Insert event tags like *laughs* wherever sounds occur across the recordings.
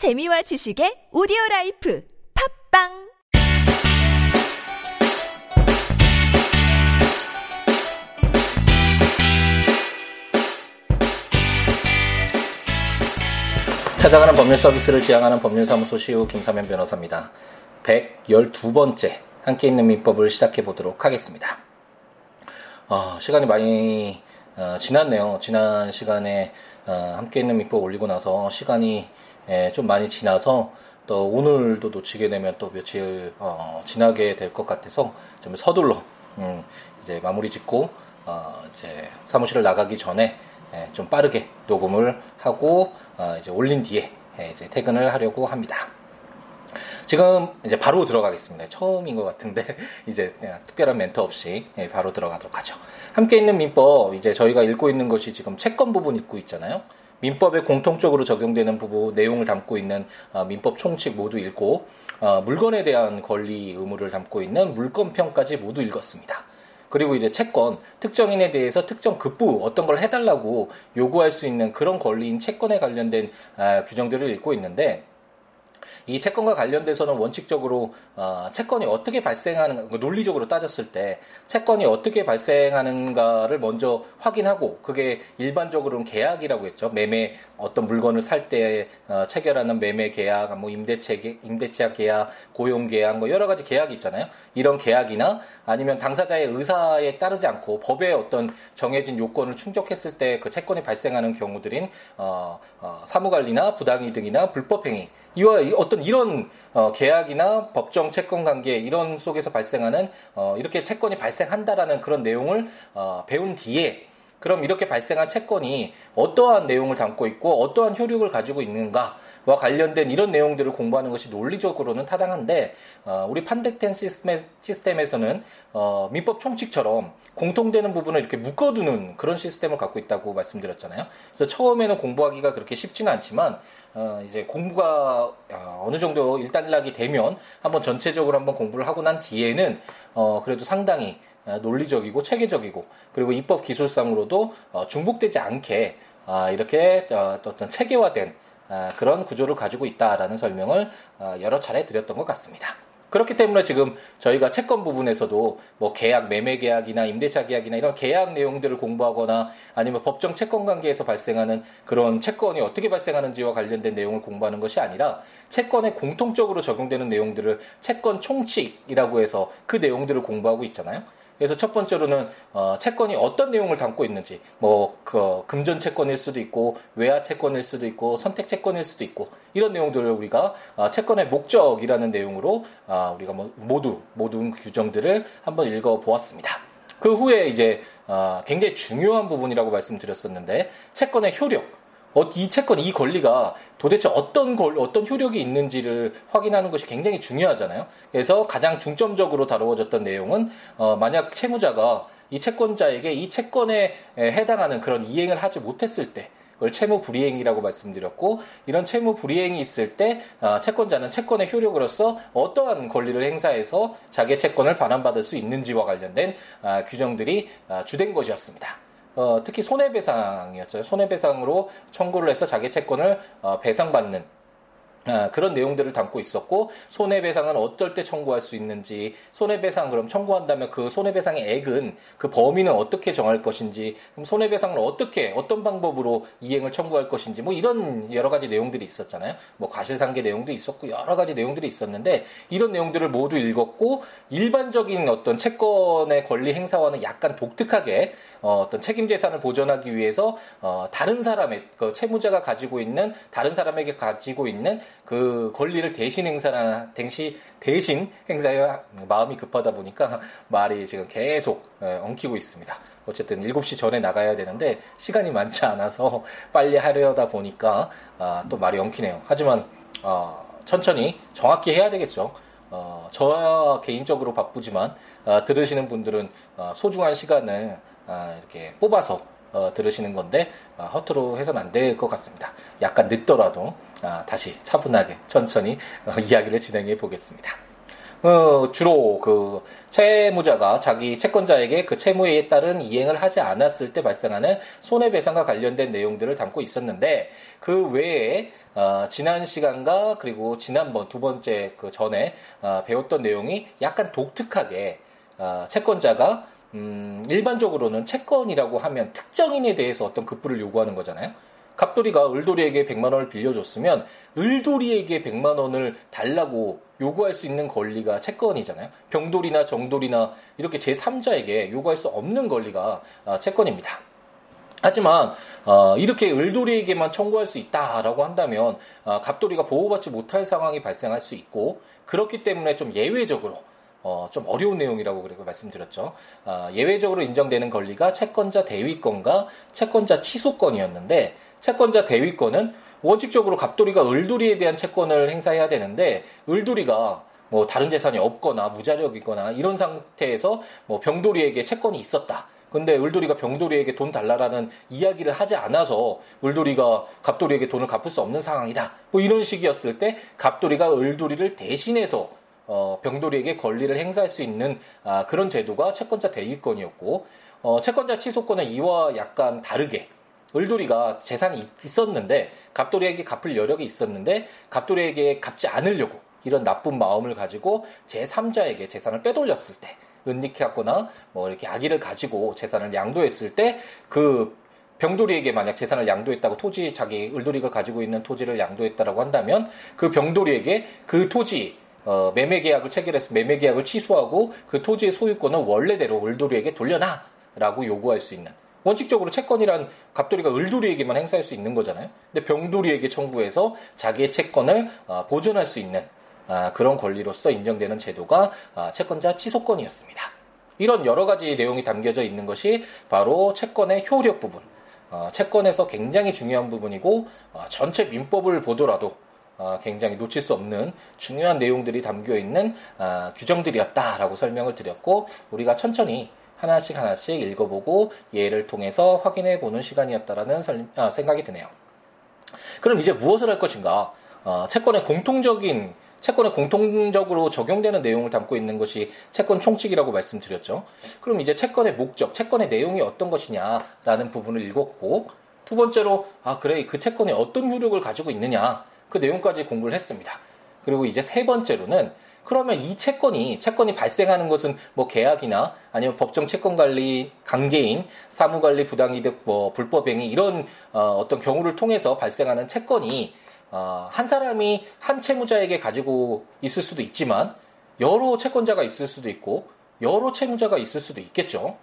재미와 지식의 오디오 라이프 팟빵 찾아가는 법률 서비스를 지향하는 법률사무소 시우 김삼연 변호사입니다. 112번째 함께 읽는 민법을 시작해 보도록 하겠습니다. 어, 시간이 많이 어, 지났네요. 지난 시간에 어, 함께 있는 민법 올리고 나서 시간이 예, 좀 많이 지나서 또 오늘도 놓치게 되면 또 며칠 어, 지나게 될 것 같아서 좀 서둘러 음, 이제 마무리 짓고 어, 이제 사무실을 나가기 전에 예, 좀 빠르게 녹음을 하고 어, 이제 올린 뒤에 예, 이제 퇴근을 하려고 합니다. 지금 이제 바로 들어가겠습니다. 처음인 것 같은데 *laughs* 이제 특별한 멘트 없이 예, 바로 들어가도록 하죠. 함께 있는 민법 이제 저희가 읽고 있는 것이 지금 채권 부분 읽고 있잖아요. 민법에 공통적으로 적용되는 부분 내용을 담고 있는 어, 민법 총칙 모두 읽고 어, 물건에 대한 권리 의무를 담고 있는 물건평까지 모두 읽었습니다. 그리고 이제 채권, 특정인에 대해서 특정 급부 어떤 걸 해달라고 요구할 수 있는 그런 권리인 채권에 관련된 아, 규정들을 읽고 있는데 이 채권과 관련돼서는 원칙적으로 어, 채권이 어떻게 발생하는 가 논리적으로 따졌을 때 채권이 어떻게 발생하는가를 먼저 확인하고 그게 일반적으로는 계약이라고 했죠. 매매 어떤 물건을 살때 어, 체결하는 매매 계약, 뭐 임대체 임대차 계약, 고용 계약 뭐 여러 가지 계약이 있잖아요. 이런 계약이나 아니면 당사자의 의사에 따르지 않고 법의 어떤 정해진 요건을 충족했을 때 그 채권이 발생하는 경우들인 어, 어, 사무관리나 부당이득이나 불법행위 이와 어떤 이런 어, 계약이나 법정 채권 관계 이런 속에서 발생하는 어, 이렇게 채권이 발생한다라는 그런 내용을 어, 배운 뒤에 그럼 이렇게 발생한 채권이 어떠한 내용을 담고 있고 어떠한 효력을 가지고 있는가와 관련된 이런 내용들을 공부하는 것이 논리적으로는 타당한데 어, 우리 판택텐 시스템, 에 서는 어, 민법 총칙처럼 공통되는 부분을 이렇게 묶어두는 그런 시스템을 갖고 있다고 말씀드렸잖아요. 그래서 처음에는 공부하기가 그렇게 쉽지는 않지만 어, 이제 공부가 어, 어느 정도 일단락이 되면 한번 전체적으로 한번 공부를 하고 난 뒤에는 어, 그래도 상당히 어, 논리적이고 체계적이고 그리고 입법 기술상으로도 어, 중복되지 않게 아, 이렇게 어, 어떤 체계화된 아, 그런 구조를 가지고 있다라는 설명을 여러 차례 드렸던 것 같습니다. 그렇기 때문에 지금 저희가 채권 부분에서도 뭐 계약, 매매 계약이나 임대차 계약이나 이런 계약 내용들을 공부하거나 아니면 법정 채권 관계에서 발생하는 그런 채권이 어떻게 발생하는지와 관련된 내용을 공부하는 것이 아니라 채권에 공통적으로 적용되는 내용들을 채권 총칙이라고 해서 그 내용들을 공부하고 있잖아요. 그래서 첫 번째로는 어, 채권이 어떤 내용을 담고 있는지 뭐 그 금전 채권일 수도 있고 외화 채권일 수도 있고 선택 채권일 수도 있고 이런 내용들을 우리가 어, 채권의 목적이라는 내용으로 어, 우리가 뭐 모두 모든 규정들을 한번 읽어 보았습니다. 그 후에 이제 어, 굉장히 중요한 부분이라고 말씀드렸었는데 채권의 효력 어, 이 채권, 이 권리가 도대체 어떤 걸, 어떤 효력이 있는지를 확인하는 것이 굉장히 중요하잖아요. 그래서 가장 중점적으로 다루어졌던 내용은, 어, 만약 채무자가 이 채권자에게 이 채권에 해당하는 그런 이행을 하지 못했을 때, 그걸 채무 불이행이라고 말씀드렸고 이런 채무 불이행이 있을 때 어, 채권자는 채권의 효력으로서 어떠한 권리를 행사해서 자기의 채권을 반환받을 수 있는지와 관련된 아, 규정들이 아, 주된 것이었습니다. 어, 특히 손해배상이었죠. 손해배상으로 청구를 해서 자기 채권을 어, 배상받는 아, 그런 내용들을 담고 있었고 손해배상은 어떨 때 청구할 수 있는지 손해배상 그럼 청구한다면 그 손해배상의 액은 그 범위는 어떻게 정할 것인지 그럼 손해배상을 어떻게 어떤 방법으로 이행을 청구할 것인지 뭐 이런 여러 가지 내용들이 있었잖아요. 뭐 과실상계 내용도 있었고 여러 가지 내용들이 있었는데 이런 내용들을 모두 읽었고 일반적인 어떤 채권의 권리 행사와는 약간 독특하게 어, 떤 책임 재산을 보존하기 위해서 어, 다른 사람의 그 채무자가 가지고 있는 다른 사람에게 가지고 있는 그 권리를 대신 행사나 대신 대신 행사에 마음이 급하다 보니까 *laughs* 말이 지금 계속 예, 엉키고 있습니다. 어쨌든 7시 전에 나가야 되는데 시간이 많지 않아서 *laughs* 빨리 하려다 보니까 아, 또 말이 엉키네요. 하지만 어, 천천히 정확히 해야 되겠죠. 어, 저 개인적으로 바쁘지만 어, 들으시는 분들은 어, 소중한 시간을 아, 이렇게 뽑아서 어, 들으시는 건데 어, 허투루 해서는 안 될 것 같습니다. 약간 늦더라도 아, 다시 차분하게 천천히 어, *laughs* 이야기를 진행해 보겠습니다. 어, 주로 그 채무자가 자기 채권자에게 그 채무에 따른 이행을 하지 않았을 때 발생하는 손해배상과 관련된 내용들을 담고 있었는데 그 외에 어, 지난 시간과 그리고 지난번 두 번째 그 전에 어, 배웠던 내용이 약간 독특하게 어, 채권자가 음, 일반적으로는 채권이라고 하면 특정인에 대해서 어떤 급부를 요구하는 거잖아요. 갑돌이가 을돌이에게 100만 원을 빌려줬으면 을돌이에게 100만 원을 달라고 요구할 수 있는 권리가 채권이잖아요. 병돌이나 정돌이나 이렇게 제3자에게 요구할 수 없는 권리가 아, 채권입니다. 하지만 어, 이렇게 을돌이에게만 청구할 수 있다라고 한다면 어, 갑돌이가 보호받지 못할 상황이 발생할 수 있고 그렇기 때문에 좀 예외적으로 어, 좀 어려운 내용이라고 그리고 말씀드렸죠. 어, 예외적으로 인정되는 권리가 채권자 대위권과 채권자 취소권이었는데 채권자 대위권은 원칙적으로 갑돌이가 을돌이에 대한 채권을 행사해야 되는데 을돌이가 뭐 다른 재산이 없거나 무자력이거나 이런 상태에서 뭐 병돌이에게 채권이 있었다. 근데 을돌이가 병돌이에게 돈 달라라는 이야기를 하지 않아서 을돌이가 갑돌이에게 돈을 갚을 수 없는 상황이다. 뭐 이런 식이었을 때 갑돌이가 을돌이를 대신해서 어, 병돌이에게 권리를 행사할 수 있는 아, 그런 제도가 채권자 대위권이었고 어, 채권자 취소권은 이와 약간 다르게 을돌이가 재산이 있었는데 갑돌이에게 갚을 여력이 있었는데 갑돌이에게 갚지 않으려고 이런 나쁜 마음을 가지고 제3자에게 재산을 빼돌렸을 때 은닉해 왔거나 뭐 이렇게 아기를 가지고 재산을 양도했을 때그 병돌이에게 만약 재산을 양도했다고 토지 자기 을돌이가 가지고 있는 토지를 양도했다라고 한다면 그 병돌이에게 그 토지 어, 매매 계약을 체결해서 매매 계약을 취소하고 그 토지의 소유권을 원래대로 을돌이에게 돌려놔라고 요구할 수 있는 원칙적으로 채권이란 갑돌이가 을돌이에게만 행사할 수 있는 거잖아요. 근데 병돌이에게 청구해서 자기의 채권을 어, 보존할 수 있는 아, 그런 권리로서 인정되는 제도가 아, 채권자 취소권이었습니다. 이런 여러 가지 내용이 담겨져 있는 것이 바로 채권의 효력 부분, 어, 채권에서 굉장히 중요한 부분이고 어, 전체 민법을 보더라도 굉장히 놓칠 수 없는 중요한 내용들이 담겨 있는 아, 규정들이었다라고 설명을 드렸고 우리가 천천히 하나씩 하나씩 읽어보고 예를 통해서 확인해 보는 시간이었다라는 아, 생각이 드네요. 그럼 이제 무엇을 할 것인가? 어, 채권의 공통적인 채권에 공통적으로 적용되는 내용을 담고 있는 것이 채권 총칙이라고 말씀드렸죠. 그럼 이제 채권의 목적, 채권의 내용이 어떤 것이냐라는 부분을 읽었고 두 번째로 아 그래 그 채권이 어떤 효력을 가지고 있느냐 그 내용까지 공부를 했습니다. 그리고 이제 세 번째로는 그러면 이 채권이 채권이 발생하는 것은 뭐 계약이나 아니면 법정 채권 관리 강개인 사무 관리 부당이득 뭐 불법 행위 이런 어, 떤 경우를 통해서 발생하는 채권이 어, 한 사람이 한 채무자에게 가지고 있을 수도 있지만 여러 채권자가 있을 수도 있고 여러 채무자가 있을 수도 있겠죠.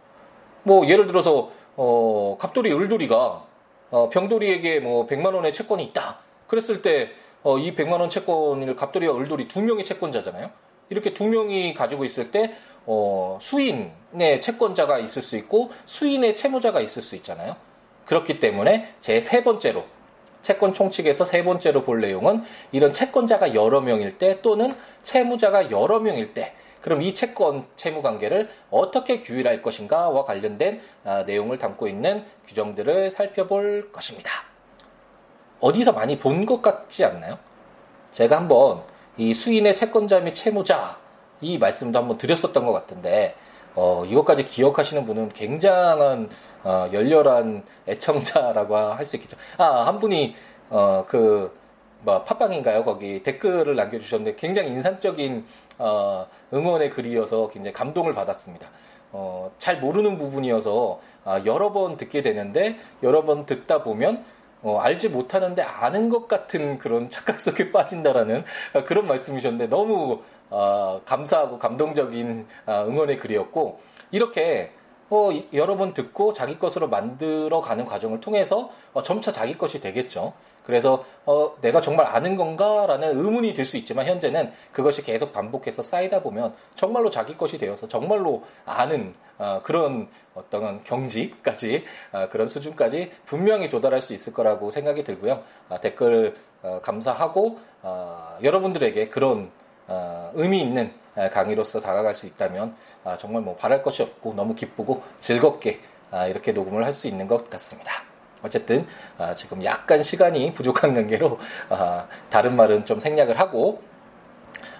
뭐 예를 들어서 어, 갑돌이 을돌이가 어, 병돌이에게 뭐 100만 원의 채권이 있다. 그랬을 때 어, 이 100만 원 채권을 갑돌이와 을돌이 두 명의 채권자잖아요. 이렇게 두 명이 가지고 있을 때 어, 수인의 채권자가 있을 수 있고 수인의 채무자가 있을 수 있잖아요. 그렇기 때문에 제 세 번째로 채권 총칙에서 세 번째로 볼 내용은 이런 채권자가 여러 명일 때 또는 채무자가 여러 명일 때 그럼 이 채권 채무 관계를 어떻게 규율할 것인가와 관련된 아, 내용을 담고 있는 규정들을 살펴볼 것입니다. 어디서 많이 본 것 같지 않나요? 제가 한번 이 수인의 채권자 및 채무자 이 말씀도 한번 드렸었던 것 같은데 어, 이것까지 기억하시는 분은 굉장한 어, 열렬한 애청자라고 할 수 있겠죠. 아, 한 분이 어, 그 뭐, 팟빵인가요? 거기 댓글을 남겨주셨는데 굉장히 인상적인 어, 응원의 글이어서 굉장히 감동을 받았습니다. 어, 잘 모르는 부분이어서 아, 여러 번 듣게 되는데 여러 번 듣다 보면 어, 알지 못하는데 아는 것 같은 그런 착각 속에 *laughs* 빠진다라는 그런 말씀이셨는데 너무 어, 감사하고 감동적인 어, 응원의 글이었고 이렇게 어, 여러 번 듣고 자기 것으로 만들어가는 과정을 통해서 어, 점차 자기 것이 되겠죠. 그래서 어, 내가 정말 아는 건가라는 의문이 들 수 있지만 현재는 그것이 계속 반복해서 쌓이다 보면 정말로 자기 것이 되어서 정말로 아는 어, 그런 어떤 경지까지 어, 그런 수준까지 분명히 도달할 수 있을 거라고 생각이 들고요. 아, 댓글 어, 감사하고 어, 여러분들에게 그런 어, 의미 있는 강의로서 다가갈 수 있다면 아, 정말 뭐 바랄 것이 없고 너무 기쁘고 즐겁게 아, 이렇게 녹음을 할 수 있는 것 같습니다. 어쨌든 아, 지금 약간 시간이 *laughs* 부족한 관계로 다른 말은 좀 생략을 하고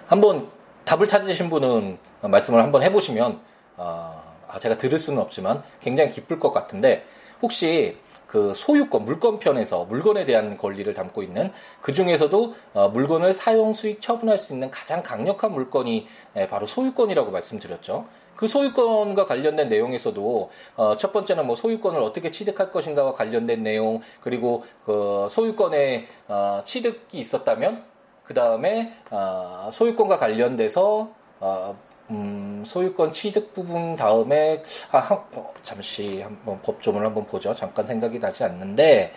한번 답을 찾으신 분은 말씀을 한번 해보시면 어, 제가 들을 수는 없지만 굉장히 기쁠 것 같은데 혹시 그 소유권, 물권 편에서 물건에 대한 권리를 담고 있는 그 중에서도 어, 물건을 사용 수익 처분할 수 있는 가장 강력한 물건이 바로 소유권이라고 말씀드렸죠. 그 소유권과 관련된 내용에서도 어, 첫 번째는 뭐 소유권을 어떻게 취득할 것인가와 관련된 내용 그리고 그 소유권에 어, 취득이 있었다면 그 다음에 어, 소유권과 관련돼서 어, 음, 소유권 취득 부분 다음에 아, 한, 어, 잠시 한번 법조문을 한번 보죠. 잠깐 생각이 나지 않는데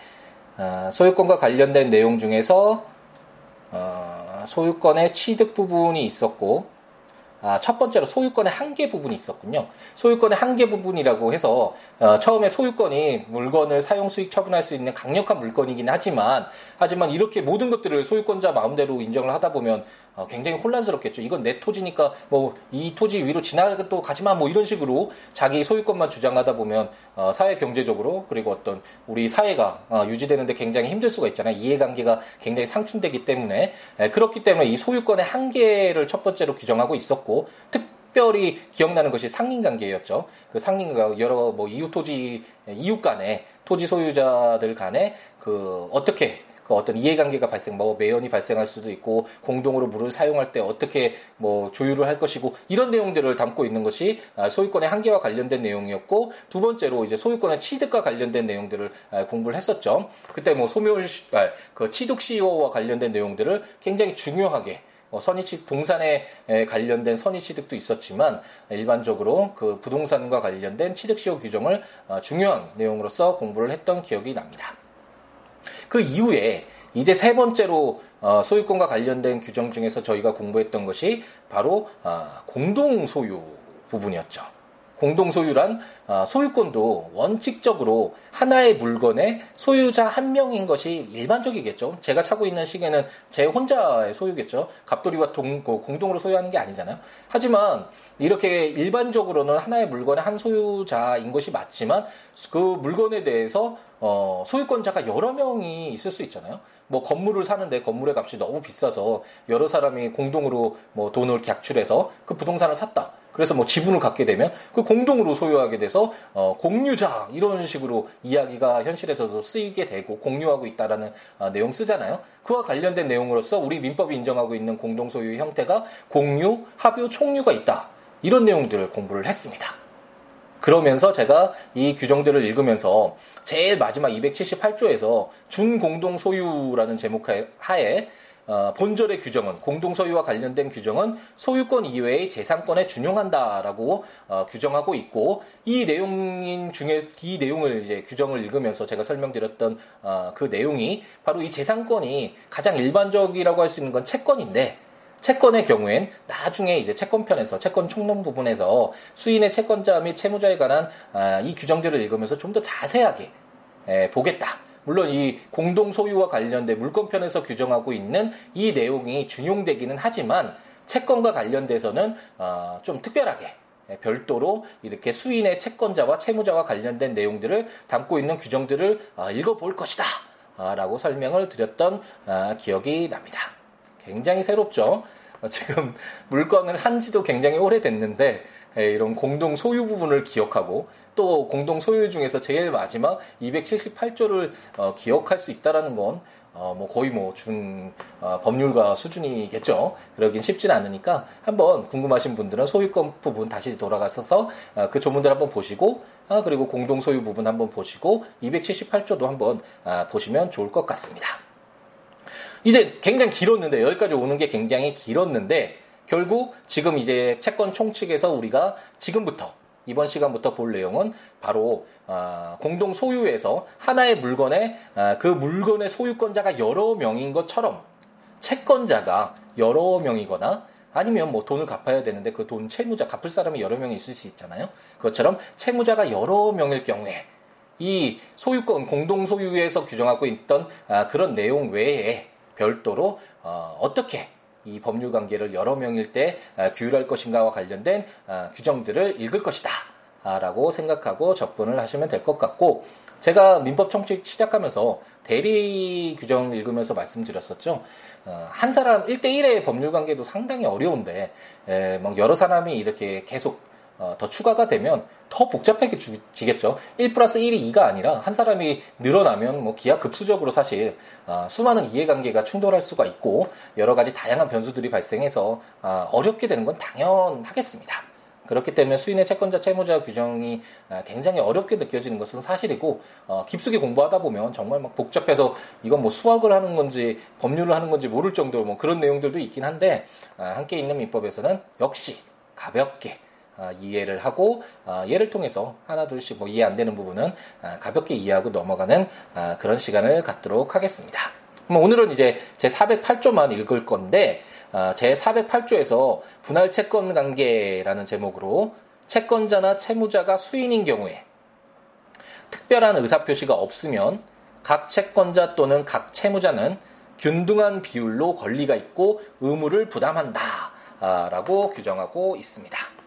어, 소유권과 관련된 내용 중에서 어, 소유권의 취득 부분이 있었고 아, 첫 번째로 소유권의 한계 부분이 있었군요. 소유권의 한계 부분이라고 해서 어, 처음에 소유권이 물건을 사용 수익 처분할 수 있는 강력한 물건이긴 하지만 하지만 이렇게 모든 것들을 소유권자 마음대로 인정을 하다 보면 어, 굉장히 혼란스럽겠죠. 이건 내 토지니까 뭐 이 토지 위로 지나가도 가지마 뭐 이런 식으로 자기 소유권만 주장하다 보면 어, 사회 경제적으로 그리고 어떤 우리 사회가 어, 유지되는데 굉장히 힘들 수가 있잖아요. 이해관계가 굉장히 상충되기 때문에 에, 그렇기 때문에 이 소유권의 한계를 첫 번째로 규정하고 있었고 특별히 기억나는 것이 상린관계였죠. 그 상린관 여러 뭐 이웃 토지 이웃 간에 토지 소유자들 간에 그 어떻게 그 어떤 이해관계가 발생, 뭐 매연이 발생할 수도 있고 공동으로 물을 사용할 때 어떻게 뭐 조율을 할 것이고 이런 내용들을 담고 있는 것이 아, 소유권의 한계와 관련된 내용이었고 두 번째로 이제 소유권의 취득과 관련된 내용들을 아, 공부를 했었죠. 그때 뭐 소멸 아, 그 취득 시효와 관련된 내용들을 굉장히 중요하게 뭐 선의취 동산에 관련된 선의취득도 있었지만 일반적으로 그 부동산과 관련된 취득시효 규정을 중요한 내용으로서 공부를 했던 기억이 납니다. 그 이후에 이제 세 번째로 어, 소유권과 관련된 규정 중에서 저희가 공부했던 것이 바로 어, 공동 소유 부분이었죠. 공동 소유란 어, 소유권도 원칙적으로 하나의 물건의 소유자 한 명인 것이 일반적이겠죠. 제가 차고 있는 시계는 제 혼자의 소유겠죠. 갑돌이와 동, 그 공동으로 소유하는 게 아니잖아요. 하지만 이렇게 일반적으로는 하나의 물건의 한 소유자인 것이 맞지만 그 물건에 대해서 어, 소유권자가 여러 명이 있을 수 있잖아요. 뭐 건물을 사는데 건물의 값이 너무 비싸서 여러 사람이 공동으로 뭐 돈을 객출해서 그 부동산을 샀다. 그래서 뭐 지분을 갖게 되면 그 공동으로 소유하게 돼서 어, 공유자 이런 식으로 이야기가 현실에서도 쓰이게 되고 공유하고 있다라는 어, 내용 쓰잖아요. 그와 관련된 내용으로서 우리 민법이 인정하고 있는 공동 소유 형태가 공유, 합유, 총유가 있다. 이런 내용들을 공부를 했습니다. 그러면서 제가 이 규정들을 읽으면서 제일 마지막 278조에서 준공동 소유라는 제목 하에 어, 본절의 규정은 공동소유와 관련된 규정은 소유권 이외의 재산권에 준용한다라고 어, 규정하고 있고 이 내용인 중에 이 내용을 이제 규정을 읽으면서 제가 설명드렸던 어, 그 내용이 바로 이 재산권이 가장 일반적이라고 할 수 있는 건 채권인데 채권의 경우엔 나중에 이제 채권편에서 채권 총론 부분에서 수인의 채권자 및 채무자에 관한 아, 이 규정들을 읽으면서 좀 더 자세하게 보겠다. 물론 이 공동 소유와 관련된 물권편에서 규정하고 있는 이 내용이 준용되기는 하지만 채권과 관련돼서는 어, 좀 특별하게 별도로 이렇게 수인의 채권자와 채무자와 관련된 내용들을 담고 있는 규정들을 어, 읽어볼 것이다. 어, 라고 설명을 드렸던 어, 기억이 납니다. 굉장히 새롭죠? 어, 지금 물건을 한 지도 굉장히 오래됐는데 예, 이런 공동 소유 부분을 기억하고 또 공동 소유 중에서 제일 마지막 278조를 어, 기억할 수 있다라는 건 어, 뭐 거의 뭐준 어, 법률가 수준이겠죠. 그러긴 쉽지는 않으니까 한번 궁금하신 분들은 소유권 부분 다시 돌아가셔서 어, 그 조문들 한번 보시고 아, 그리고 공동 소유 부분 한번 보시고 278조도 한번 아, 보시면 좋을 것 같습니다. 이제 굉장히 길었는데 여기까지 오는 게 굉장히 길었는데 결국 지금 이제 채권 총칙에서 우리가 지금부터 이번 시간부터 볼 내용은 바로 어, 공동 소유에서 하나의 물건에 어, 그 물건의 소유권자가 여러 명인 것처럼 채권자가 여러 명이거나 아니면 뭐 돈을 갚아야 되는데 그 돈 채무자 갚을 사람이 여러 명이 있을 수 있잖아요. 그것처럼 채무자가 여러 명일 경우에 이 소유권 공동 소유에서 규정하고 있던 아, 그런 내용 외에 별도로 어, 어떻게 이 법률 관계를 여러 명일 때 아, 규율할 것인가와 관련된 아, 규정들을 읽을 것이다. 라고 생각하고 접근을 하시면 될 것 같고 제가 민법 청취 시작하면서 대리 규정 읽으면서 말씀드렸었죠. 어, 한 사람 1대1의 법률 관계도 상당히 어려운데 여러 사람이 이렇게 계속 어, 더 추가가 되면 더 복잡해지겠죠. 1 플러스 1이 2가 아니라 한 사람이 늘어나면 뭐 기하급수적으로 사실 어, 수많은 이해관계가 충돌할 수가 있고 여러 가지 다양한 변수들이 발생해서 어, 어렵게 되는 건 당연하겠습니다. 그렇기 때문에 수인의 채권자 채무자 규정이 아, 굉장히 어렵게 느껴지는 것은 사실이고 어, 깊숙이 공부하다 보면 정말 막 복잡해서 이건 뭐 수학을 하는 건지 법률을 하는 건지 모를 정도로 뭐 그런 내용들도 있긴 한데 아, 함께 있는 민법에서는 역시 가볍게 아, 이해를 하고 아, 예를 통해서 하나 둘씩 뭐 이해 안 되는 부분은 아, 가볍게 이해하고 넘어가는 아, 그런 시간을 갖도록 하겠습니다. 오늘은 이제 제 408조만 읽을 건데 아, 제 408조에서 분할 채권 관계라는 제목으로 채권자나 채무자가 수인인 경우에 특별한 의사표시가 없으면 각 채권자 또는 각 채무자는 균등한 비율로 권리가 있고 의무를 부담한다. 라고 규정하고 있습니다.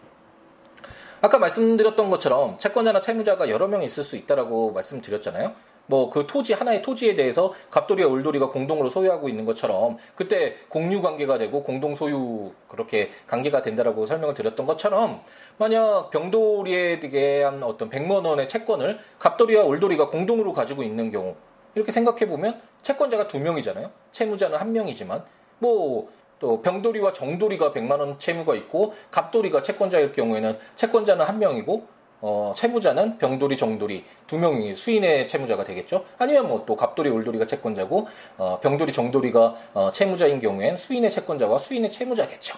아까 말씀드렸던 것처럼 채권자나 채무자가 여러 명 있을 수 있다라고 말씀드렸잖아요. 뭐 그 토지 하나의 토지에 대해서 갑돌이와 울돌이가 공동으로 소유하고 있는 것처럼 그때 공유 관계가 되고 공동 소유 그렇게 관계가 된다라고 설명을 드렸던 것처럼 만약 병돌이에 대한 어떤 100만 원의 채권을 갑돌이와 울돌이가 공동으로 가지고 있는 경우 이렇게 생각해 보면 채권자가 두 명이잖아요. 채무자는 한 명이지만 뭐 또 병돌이와 정돌이가 100만 원 채무가 있고 갑돌이가 채권자일 경우에는 채권자는 한 명이고 어, 채무자는 병돌이, 정돌이 두 명이 수인의 채무자가 되겠죠. 아니면 뭐 또 갑돌이, 울돌이가 채권자고 어, 병돌이, 정돌이가 어, 채무자인 경우엔 수인의 채권자와 수인의 채무자겠죠.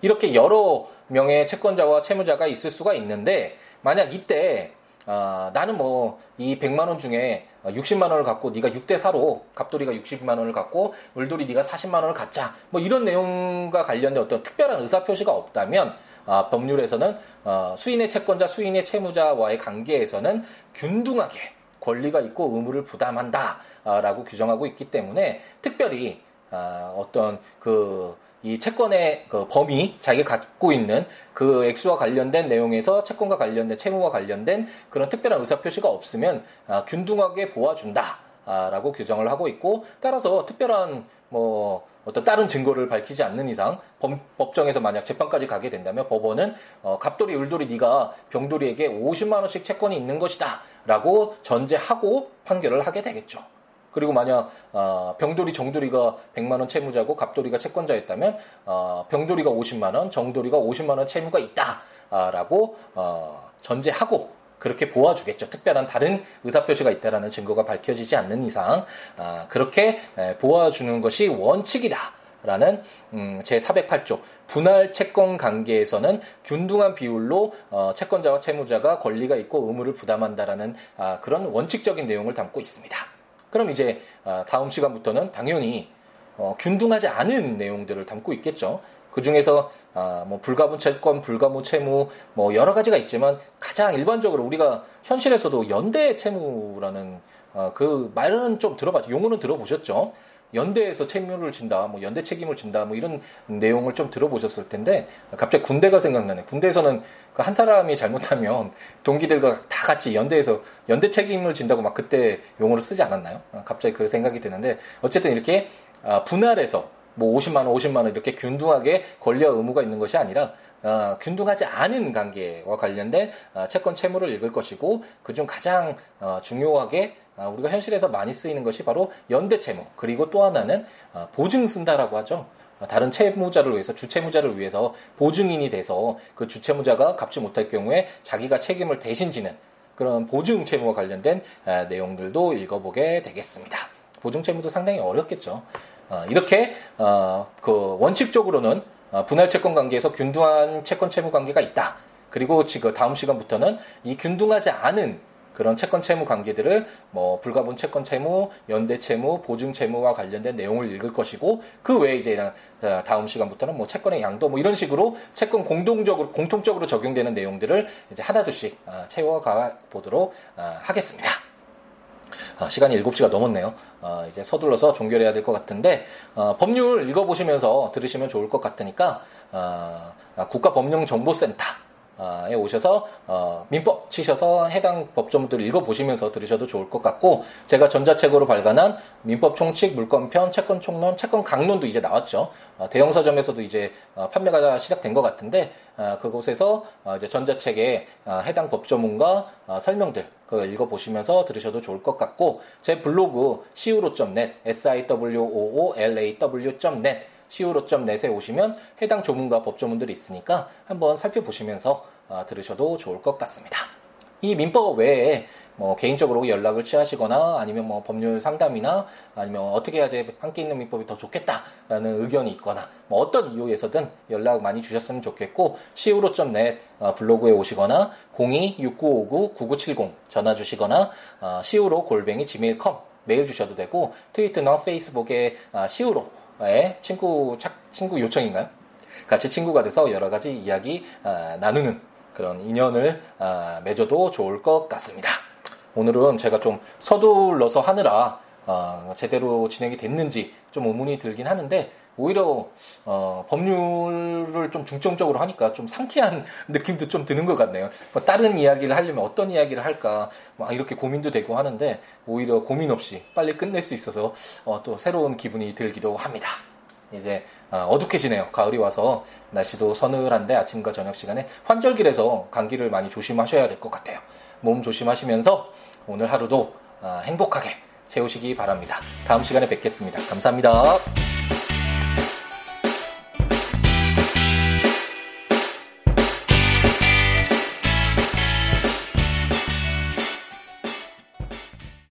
이렇게 여러 명의 채권자와 채무자가 있을 수가 있는데 만약 이때 어, 나는 뭐 이 100만 원 중에 60만 원을 갖고 네가 6대 4로 갑돌이가 60만 원을 갖고 울돌이 네가 40만 원을 갖자. 뭐 이런 내용과 관련된 어떤 특별한 의사 표시가 없다면 아, 법률에서는 어, 수인의 채권자, 수인의 채무자와의 관계에서는 균등하게 권리가 있고 의무를 부담한다라고 규정하고 있기 때문에 특별히 아, 어떤 그 이 채권의 그 범위, 자기가 갖고 있는 그 액수와 관련된 내용에서 채권과 관련된 채무와 관련된 그런 특별한 의사표시가 없으면 아, 균등하게 보아준다. 라고 규정을 하고 있고 따라서 특별한 뭐 어떤 다른 증거를 밝히지 않는 이상 법, 정에서 만약 재판까지 가게 된다면 법원은 어, 갑돌이 을돌이 네가 병돌이에게 50만 원씩 채권이 있는 것이다라고 전제하고 판결을 하게 되겠죠. 그리고 만약 어, 병돌이 정돌이가 100만 원 채무자고 갑돌이가 채권자였다면 어, 병돌이가 50만 원, 정돌이가 50만 원 채무가 있다라고 어, 전제하고 그렇게 보아주겠죠. 특별한 다른 의사표시가 있다라는 증거가 밝혀지지 않는 이상 아, 그렇게 보아주는 것이 원칙이다. 라는 음, 제408조 분할 채권 관계에서는 균등한 비율로 어, 채권자와 채무자가 권리가 있고 의무를 부담한다라는 아, 그런 원칙적인 내용을 담고 있습니다. 그럼 이제 아, 다음 시간부터는 당연히 어, 균등하지 않은 내용들을 담고 있겠죠. 그 중에서 아, 뭐 불가분 채권, 불가분 채무 뭐 여러 가지가 있지만 가장 일반적으로 우리가 현실에서도 연대 채무라는 어, 그 말은 좀 들어봤죠. 용어는 들어보셨죠. 연대에서 책무를 진다, 뭐 연대 책임을 진다, 뭐 이런 내용을 좀 들어보셨을 텐데 갑자기 군대가 생각나네. 군대에서는 그 한 사람이 잘못하면 동기들과 다 같이 연대에서 연대 책임을 진다고 막 그때 용어를 쓰지 않았나요? 어, 갑자기 그 생각이 드는데 어쨌든 이렇게 아, 분할해서 뭐 50만 원, 50만 원 이렇게 균등하게 권리와 의무가 있는 것이 아니라 어, 균등하지 않은 관계와 관련된 어, 채권 채무를 읽을 것이고 그중 가장 어, 중요하게 어, 우리가 현실에서 많이 쓰이는 것이 바로 연대 채무 그리고 또 하나는 어, 보증 쓴다라고 하죠. 어, 다른 채무자를 위해서 주채무자를 위해서 보증인이 돼서 그 주채무자가 갚지 못할 경우에 자기가 책임을 대신 지는 그런 보증 채무와 관련된 내용들도 읽어보게 되겠습니다. 보증 채무도 상당히 어렵겠죠. 어, 이렇게 어, 그 원칙적으로는 어, 분할 채권 관계에서 균등한 채권 채무 관계가 있다. 그리고 지금 다음 시간부터는 이 균등하지 않은 그런 채권 채무 관계들을 뭐 불가분 채권 채무, 연대 채무, 보증 채무와 관련된 내용을 읽을 것이고 그 외에 이제 다음 시간부터는 뭐 채권의 양도 뭐 이런 식으로 채권 공동적으로 공통적으로 적용되는 내용들을 이제 하나둘씩 채워가 보도록 하겠습니다. 어, 시간이 7시가 넘었네요. 어, 이제 서둘러서 종결해야 될 것 같은데 어, 법률 읽어보시면서 들으시면 좋을 것 같으니까 어, 국가법령정보센터 에 오셔서 어, 민법 치셔서 해당 법조문들 읽어보시면서 들으셔도 좋을 것 같고 제가 전자책으로 발간한 민법 총칙, 물권편, 채권 총론, 채권 강론도 이제 나왔죠. 어, 대형 서점에서도 이제 어, 판매가 시작된 것 같은데 어, 그곳에서 어, 이제 전자책에 어, 해당 법조문과 어, 설명들 그 읽어보시면서 들으셔도 좋을 것 같고 제 블로그 siwo.net s i w o o l a w.net siwo.net에 오시면 해당 조문과 법조문들이 있으니까 한번 살펴보시면서 어, 들으셔도 좋을 것 같습니다. 이 민법 외에 뭐 개인적으로 연락을 취하시거나 아니면 뭐 법률 상담이나 아니면 어떻게 해야 돼 함께 있는 민법이 더 좋겠다라는 의견이 있거나 뭐 어떤 이유에서든 연락 많이 주셨으면 좋겠고 siwo.net 어, 블로그에 오시거나 026959-9970 전화 주시거나 어, siwo 골뱅이 gmail.com 메일 주셔도 되고 트위터나 페이스북에 어, siwo에 친구 착- 친구 요청인가요? 같이 친구가 돼서 여러 가지 이야기 아, 나누는 그런 인연을 아, 맺어도 좋을 것 같습니다. 오늘은 제가 좀 서둘러서 하느라 아, 제대로 진행이 됐는지 좀 의문이 들긴 하는데 오히려 어, 법률을 좀 중점적으로 하니까 좀 상쾌한 *laughs* 느낌도 좀 드는 것 같네요. 뭐 다른 이야기를 하려면 어떤 이야기를 할까 막 이렇게 고민도 되고 하는데 오히려 고민 없이 빨리 끝낼 수 있어서 어, 또 새로운 기분이 들기도 합니다. 이제 아, 어둑해지네요. 가을이 와서 날씨도 서늘한데 아침과 저녁 시간에 환절기라서 감기를 많이 조심하셔야 될 것 같아요. 몸 조심하시면서 오늘 하루도 아, 행복하게 채우시기 바랍니다. 다음 시간에 뵙겠습니다. 감사합니다.